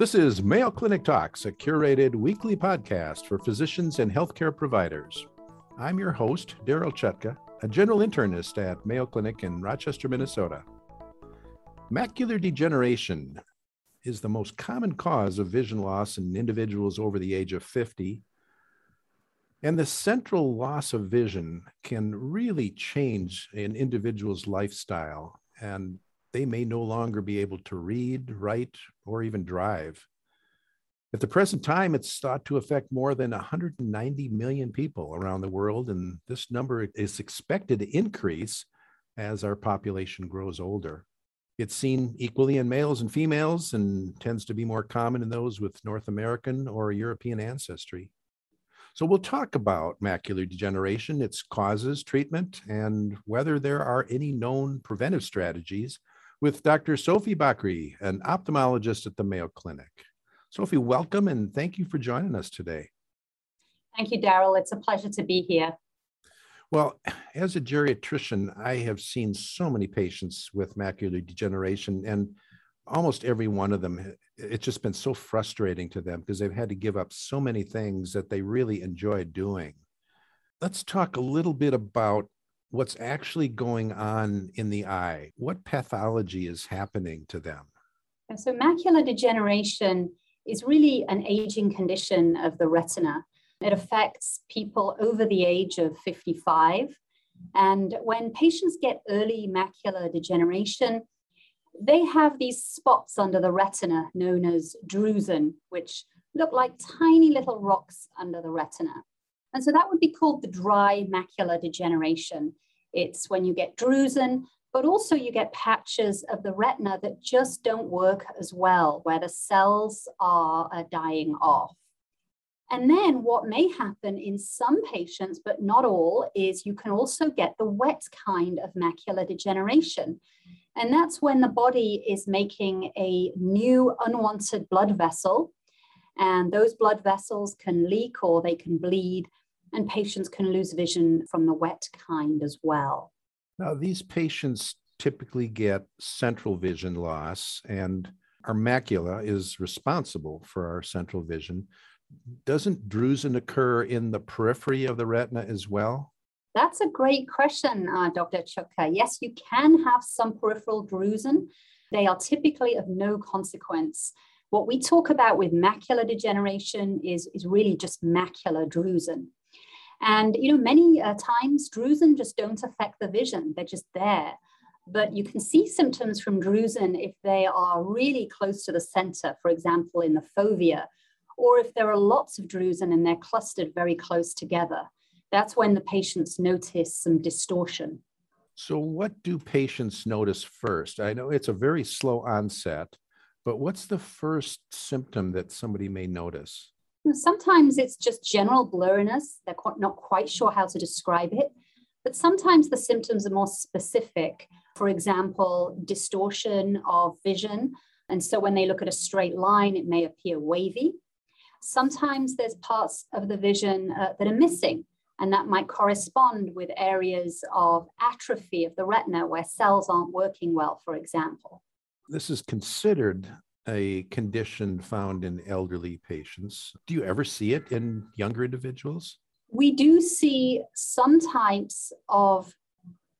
This is Mayo Clinic Talks, a curated weekly podcast for physicians and healthcare providers. I'm your host, Daryl Chutka, a general internist at Mayo Clinic in Rochester, Minnesota. Macular degeneration is the most common cause of vision loss in individuals over the age of 50. And the central loss of vision can really change an individual's lifestyle and they may no longer be able to read, write, or even drive. At the present time, it's thought to affect more than 190 million people around the world, and this number is expected to increase as our population grows older. It's seen equally in males and females and tends to be more common in those with North American or European ancestry. So, we'll talk about macular degeneration, its causes, treatment, and whether there are any known preventive strategies with Dr. Sophie Bakri, an ophthalmologist at the Mayo Clinic. Sophie, welcome and thank you for joining us today. Thank you, Daryl. It's a pleasure to be here. Well, as a geriatrician, I have seen so many patients with macular degeneration, and almost every one of them, eh, it's just been so frustrating to them because they've had to give up so many things that they really enjoy doing. Let's talk a little bit about what's actually going on in the eye. What pathology is happening to them? So, macular degeneration is really an aging condition of the retina. It affects people over the age of 55. And when patients get early macular degeneration, they have these spots under the retina known as drusen, which look like tiny little rocks under the retina. And so that would be called the dry macular degeneration. It's when you get drusen, but also you get patches of the retina that just don't work as well, where the cells are, are dying off. And then what may happen in some patients, but not all, is you can also get the wet kind of macular degeneration. And that's when the body is making a new unwanted blood vessel. And those blood vessels can leak or they can bleed and patients can lose vision from the wet kind as well. Now, these patients typically get central vision loss, and our macula is responsible for our central vision. Doesn't drusen occur in the periphery of the retina as well? That's a great question, uh, Dr. Chutka. Yes, you can have some peripheral drusen. They are typically of no consequence. What we talk about with macular degeneration is, is really just macular drusen. And you know, many uh, times drusen just don't affect the vision; they're just there. But you can see symptoms from drusen if they are really close to the center, for example, in the fovea, or if there are lots of drusen and they're clustered very close together. That's when the patients notice some distortion. So, what do patients notice first? I know it's a very slow onset, but what's the first symptom that somebody may notice? Sometimes it's just general blurriness. They're not quite sure how to describe it. But sometimes the symptoms are more specific. For example, distortion of vision. And so when they look at a straight line, it may appear wavy. Sometimes there's parts of the vision uh, that are missing, and that might correspond with areas of atrophy of the retina where cells aren't working well, for example. This is considered a condition found in elderly patients. Do you ever see it in younger individuals? We do see some types of,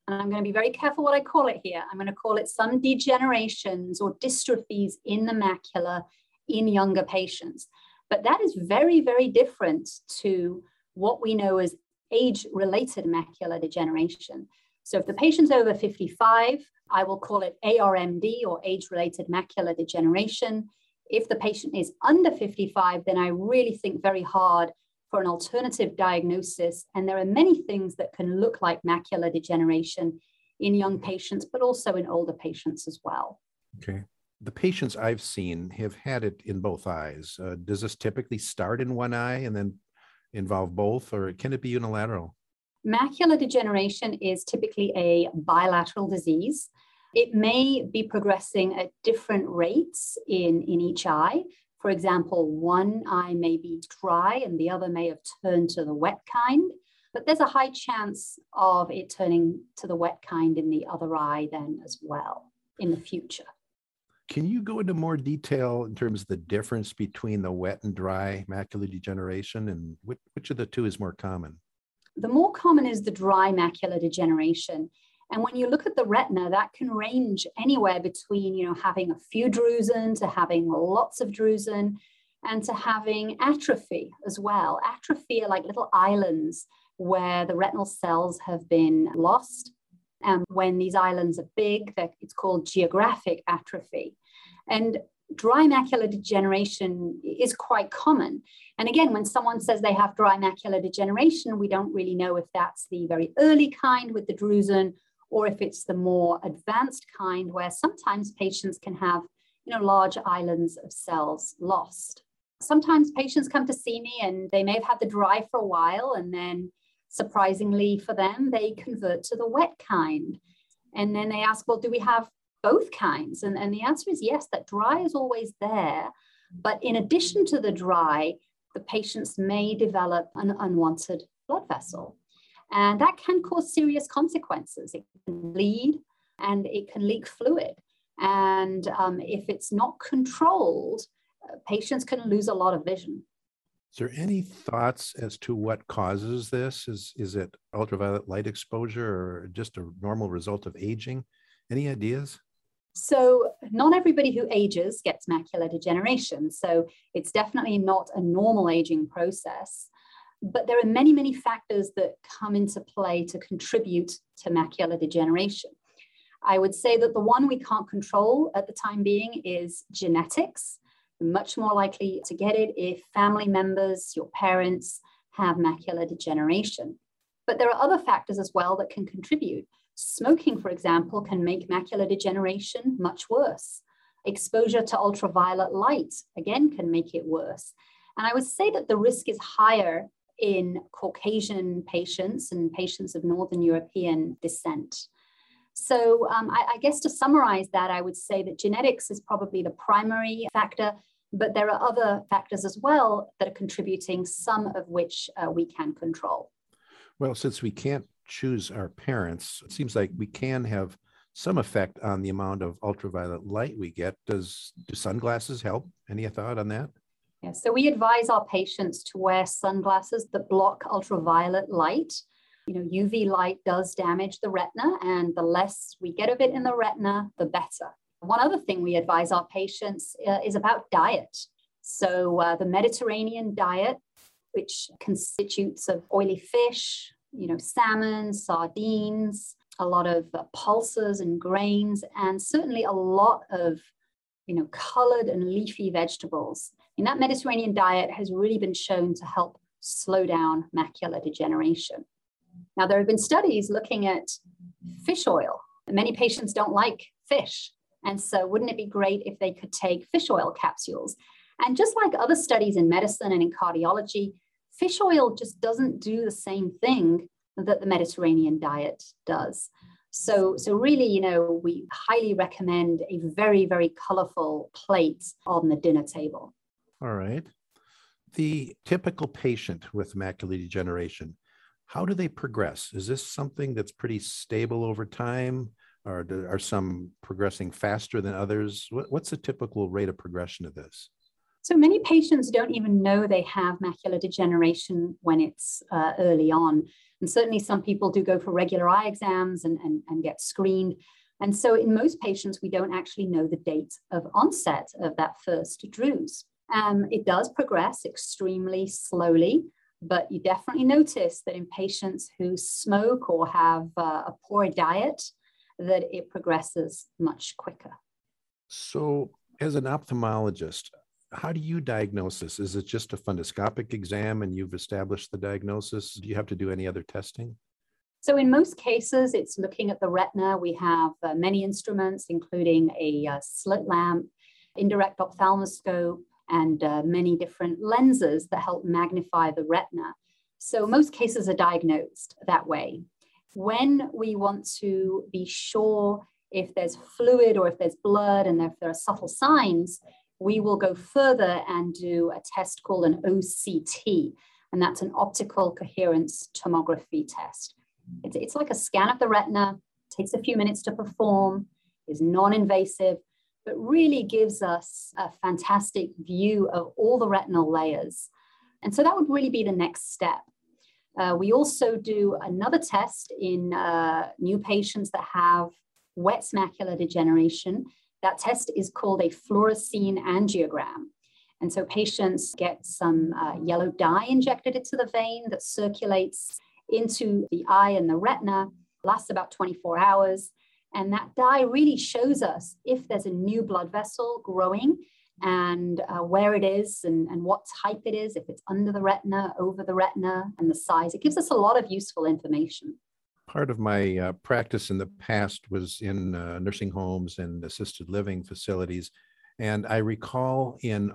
and I'm going to be very careful what I call it here. I'm going to call it some degenerations or dystrophies in the macula in younger patients. But that is very, very different to what we know as age related macular degeneration. So if the patient's over 55, I will call it ARMD or age related macular degeneration. If the patient is under 55, then I really think very hard for an alternative diagnosis. And there are many things that can look like macular degeneration in young patients, but also in older patients as well. Okay. The patients I've seen have had it in both eyes. Uh, does this typically start in one eye and then involve both, or can it be unilateral? Macular degeneration is typically a bilateral disease. It may be progressing at different rates in, in each eye. For example, one eye may be dry and the other may have turned to the wet kind. But there's a high chance of it turning to the wet kind in the other eye then as well in the future. Can you go into more detail in terms of the difference between the wet and dry macular degeneration and which, which of the two is more common? The more common is the dry macular degeneration. And when you look at the retina, that can range anywhere between, you know, having a few drusen to having lots of drusen and to having atrophy as well. Atrophy are like little islands where the retinal cells have been lost. And when these islands are big, it's called geographic atrophy. And dry macular degeneration is quite common. And again, when someone says they have dry macular degeneration, we don't really know if that's the very early kind with the drusen or if it's the more advanced kind where sometimes patients can have you know, large islands of cells lost. Sometimes patients come to see me and they may have had the dry for a while and then surprisingly for them, they convert to the wet kind. And then they ask, well, do we have both kinds? And, and the answer is yes, that dry is always there. But in addition to the dry, the patients may develop an unwanted blood vessel. And that can cause serious consequences. It can bleed and it can leak fluid. And um, if it's not controlled, uh, patients can lose a lot of vision. Is there any thoughts as to what causes this? Is, is it ultraviolet light exposure or just a normal result of aging? Any ideas? So, not everybody who ages gets macular degeneration. So, it's definitely not a normal aging process. But there are many, many factors that come into play to contribute to macular degeneration. I would say that the one we can't control at the time being is genetics much more likely to get it if family members, your parents, have macular degeneration. But there are other factors as well that can contribute. Smoking, for example, can make macular degeneration much worse. Exposure to ultraviolet light, again, can make it worse. And I would say that the risk is higher in Caucasian patients and patients of Northern European descent. So, um, I, I, guess to summarize that, I would say that genetics is probably the primary factor, but there are other factors as well that are contributing, some of which uh, we can control. Well, since we can't choose our parents, it seems like we can have some effect on the amount of ultraviolet light we get. Does do sunglasses help? Any thought on that? Yeah, so we advise our patients to wear sunglasses that block ultraviolet light. You know, UV light does damage the retina, and the less we get of it in the retina, the better. One other thing we advise our patients uh, is about diet. So, uh, the Mediterranean diet, which constitutes of oily fish, you know, salmon, sardines, a lot of uh, pulses and grains, and certainly a lot of, you know, colored and leafy vegetables. And that Mediterranean diet has really been shown to help slow down macular degeneration. Now, there have been studies looking at fish oil. Many patients don't like fish. And so, wouldn't it be great if they could take fish oil capsules? And just like other studies in medicine and in cardiology, fish oil just doesn't do the same thing that the Mediterranean diet does. So, so really, you know, we highly recommend a very, very colorful plate on the dinner table. All right. The typical patient with macular degeneration, how do they progress? Is this something that's pretty stable over time? Or are some progressing faster than others? what's the typical rate of progression of this? So many patients don't even know they have macular degeneration when it's uh, early on. And certainly some people do go for regular eye exams and, and, and get screened. And so in most patients, we don't actually know the date of onset of that first drusen. Um, it does progress extremely slowly, but you definitely notice that in patients who smoke or have uh, a poor diet, that it progresses much quicker. So, as an ophthalmologist, how do you diagnose this? Is it just a fundoscopic exam and you've established the diagnosis? Do you have to do any other testing? So, in most cases, it's looking at the retina. We have uh, many instruments, including a uh, slit lamp, indirect ophthalmoscope, and uh, many different lenses that help magnify the retina. So, most cases are diagnosed that way. When we want to be sure if there's fluid or if there's blood and if there are subtle signs, we will go further and do a test called an OCT. and that's an optical coherence tomography test. It's, it's like a scan of the retina, takes a few minutes to perform, is non invasive, but really gives us a fantastic view of all the retinal layers. And so that would really be the next step. Uh, we also do another test in uh, new patients that have wet macular degeneration. That test is called a fluorescein angiogram. And so patients get some uh, yellow dye injected into the vein that circulates into the eye and the retina, lasts about 24 hours. And that dye really shows us if there's a new blood vessel growing and uh, where it is and, and what type it is, if it's under the retina, over the retina, and the size. It gives us a lot of useful information. Part of my uh, practice in the past was in uh, nursing homes and assisted living facilities. And I recall in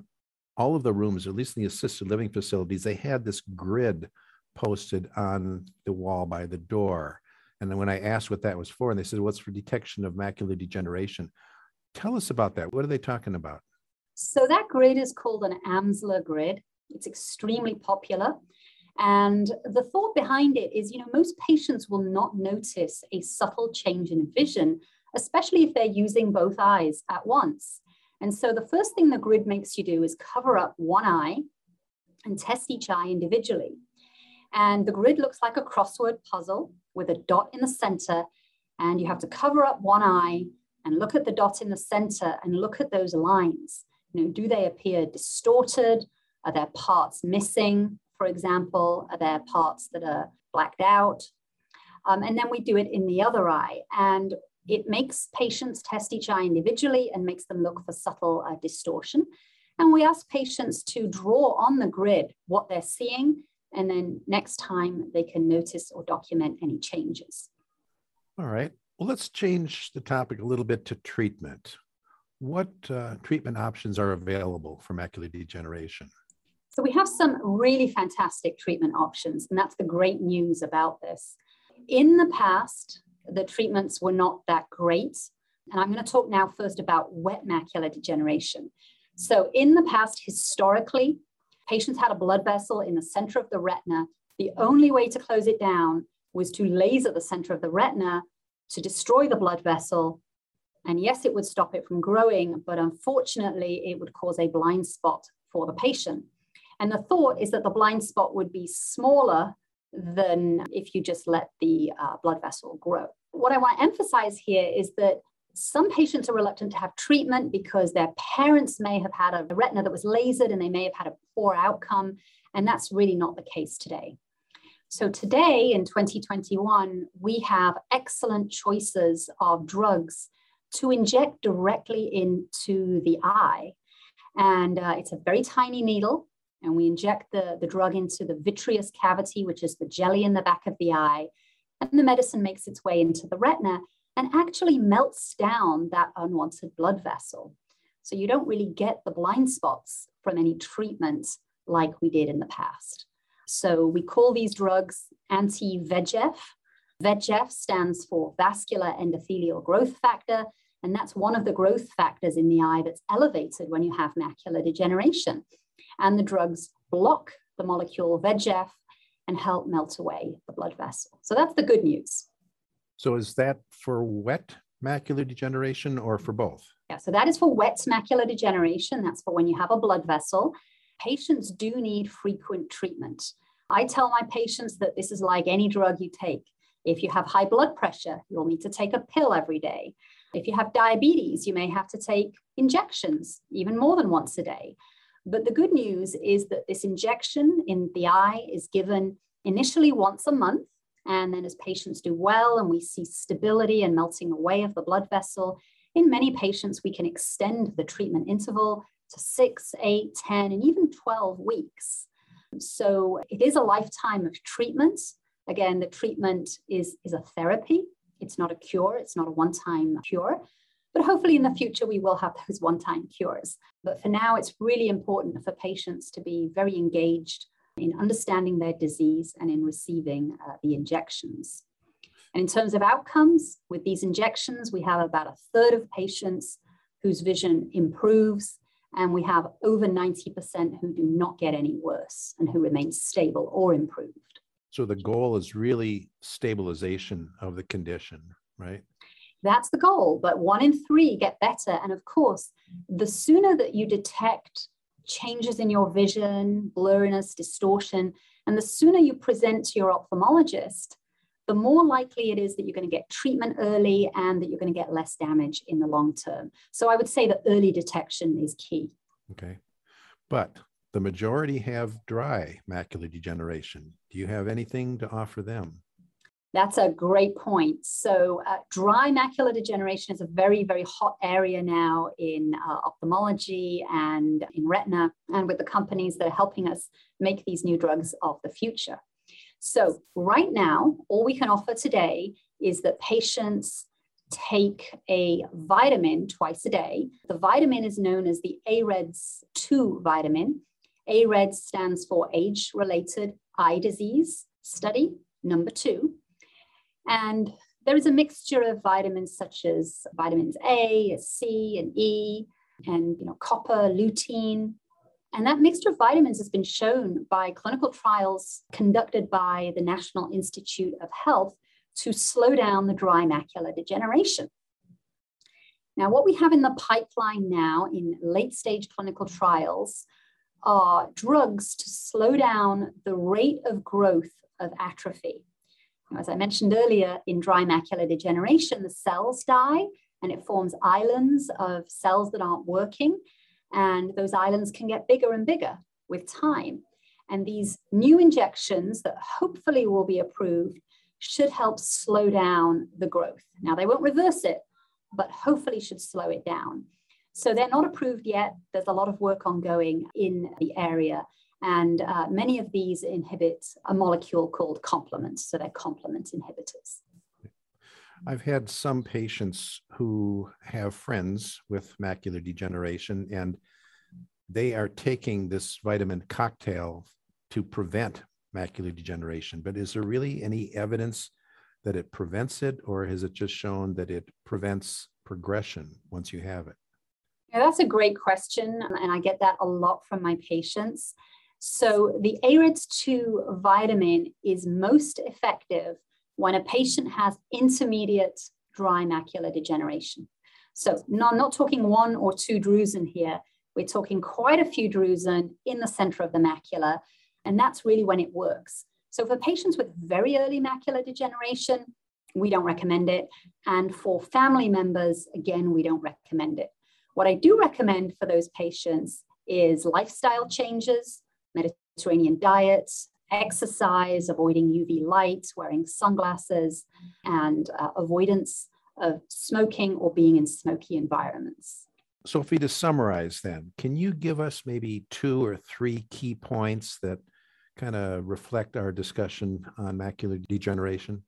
all of the rooms, at least in the assisted living facilities, they had this grid posted on the wall by the door. And then when I asked what that was for, and they said, "What's well, for detection of macular degeneration?" Tell us about that. What are they talking about? So that grid is called an Amsler grid. It's extremely popular. And the thought behind it is, you know, most patients will not notice a subtle change in vision, especially if they're using both eyes at once. And so the first thing the grid makes you do is cover up one eye and test each eye individually. And the grid looks like a crossword puzzle with a dot in the center. And you have to cover up one eye and look at the dot in the center and look at those lines. Know, do they appear distorted? Are there parts missing, for example? Are there parts that are blacked out? Um, and then we do it in the other eye. And it makes patients test each eye individually and makes them look for subtle uh, distortion. And we ask patients to draw on the grid what they're seeing, and then next time they can notice or document any changes. All right. Well, let's change the topic a little bit to treatment. What uh, treatment options are available for macular degeneration? So, we have some really fantastic treatment options, and that's the great news about this. In the past, the treatments were not that great. And I'm going to talk now first about wet macular degeneration. So, in the past, historically, patients had a blood vessel in the center of the retina. The only way to close it down was to laser the center of the retina to destroy the blood vessel. And yes, it would stop it from growing, but unfortunately, it would cause a blind spot for the patient. And the thought is that the blind spot would be smaller than if you just let the uh, blood vessel grow. What I want to emphasize here is that some patients are reluctant to have treatment because their parents may have had a retina that was lasered and they may have had a poor outcome. And that's really not the case today. So, today in 2021, we have excellent choices of drugs to inject directly into the eye. And uh, it's a very tiny needle and we inject the, the drug into the vitreous cavity, which is the jelly in the back of the eye, and the medicine makes its way into the retina and actually melts down that unwanted blood vessel. So you don't really get the blind spots from any treatment like we did in the past. So we call these drugs anti VEGF. VEGF stands for vascular endothelial growth factor, and that's one of the growth factors in the eye that's elevated when you have macular degeneration and the drugs block the molecule VEGF and help melt away the blood vessel. So that's the good news. So is that for wet macular degeneration or for both? Yeah, so that is for wet macular degeneration. That's for when you have a blood vessel. Patients do need frequent treatment. I tell my patients that this is like any drug you take. If you have high blood pressure, you'll need to take a pill every day. If you have diabetes, you may have to take injections even more than once a day. But the good news is that this injection in the eye is given initially once a month. And then, as patients do well and we see stability and melting away of the blood vessel, in many patients, we can extend the treatment interval to six, eight, 10, and even 12 weeks. So it is a lifetime of treatment. Again, the treatment is, is a therapy. It's not a cure, it's not a one time cure. But hopefully in the future, we will have those one time cures. But for now, it's really important for patients to be very engaged in understanding their disease and in receiving uh, the injections. And in terms of outcomes, with these injections, we have about a third of patients whose vision improves And we have over 90% who do not get any worse and who remain stable or improved. So the goal is really stabilization of the condition, right? That's the goal. But one in three get better. And of course, the sooner that you detect changes in your vision, blurriness, distortion, and the sooner you present to your ophthalmologist, the more likely it is that you're going to get treatment early and that you're going to get less damage in the long term. So I would say that early detection is key. Okay. But the majority have dry macular degeneration. Do you have anything to offer them? That's a great point. So, uh, dry macular degeneration is a very, very hot area now in uh, ophthalmology and in retina, and with the companies that are helping us make these new drugs of the future. So, right now, all we can offer today is that patients take a vitamin twice a day. The vitamin is known as the AREDS 2 vitamin. AREDS stands for age related eye disease study number two. And there is a mixture of vitamins such as vitamins A, C, and E, and you know, copper, lutein. And that mixture of vitamins has been shown by clinical trials conducted by the National Institute of Health to slow down the dry macular degeneration. Now, what we have in the pipeline now in late stage clinical trials are drugs to slow down the rate of growth of atrophy. As I mentioned earlier, in dry macular degeneration, the cells die and it forms islands of cells that aren't working. And those islands can get bigger and bigger with time. And these new injections that hopefully will be approved should help slow down the growth. Now, they won't reverse it, but hopefully should slow it down. So they're not approved yet. There's a lot of work ongoing in the area. And uh, many of these inhibit a molecule called complement. So they're complement inhibitors. I've had some patients who have friends with macular degeneration, and they are taking this vitamin cocktail to prevent macular degeneration. But is there really any evidence that it prevents it, or has it just shown that it prevents progression once you have it? That's a great question. And I get that a lot from my patients. So the AREDS2 vitamin is most effective when a patient has intermediate dry macular degeneration. So no, I'm not talking one or two drusen here. We're talking quite a few drusen in the center of the macula, and that's really when it works. So for patients with very early macular degeneration, we don't recommend it. And for family members, again, we don't recommend it. What I do recommend for those patients is lifestyle changes, Mediterranean diets, exercise, avoiding UV light, wearing sunglasses, and uh, avoidance of smoking or being in smoky environments. Sophie, to summarize then, can you give us maybe two or three key points that kind of reflect our discussion on macular degeneration?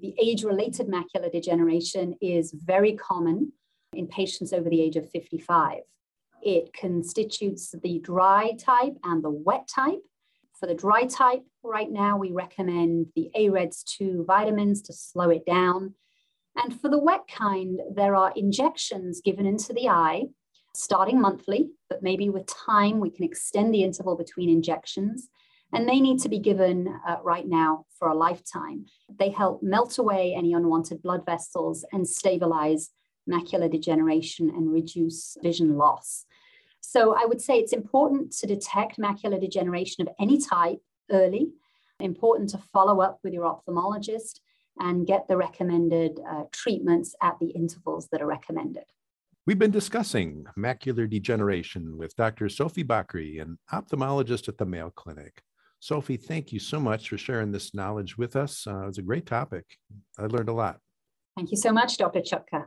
The age related macular degeneration is very common in patients over the age of 55. It constitutes the dry type and the wet type. For the dry type, right now, we recommend the AREDS2 vitamins to slow it down. And for the wet kind, there are injections given into the eye starting monthly, but maybe with time, we can extend the interval between injections. And they need to be given uh, right now for a lifetime. They help melt away any unwanted blood vessels and stabilize macular degeneration and reduce vision loss. So I would say it's important to detect macular degeneration of any type early, important to follow up with your ophthalmologist and get the recommended uh, treatments at the intervals that are recommended. We've been discussing macular degeneration with Dr. Sophie Bakri, an ophthalmologist at the Mayo Clinic. Sophie, thank you so much for sharing this knowledge with us. Uh, it was a great topic. I learned a lot. Thank you so much, Dr. Chutka.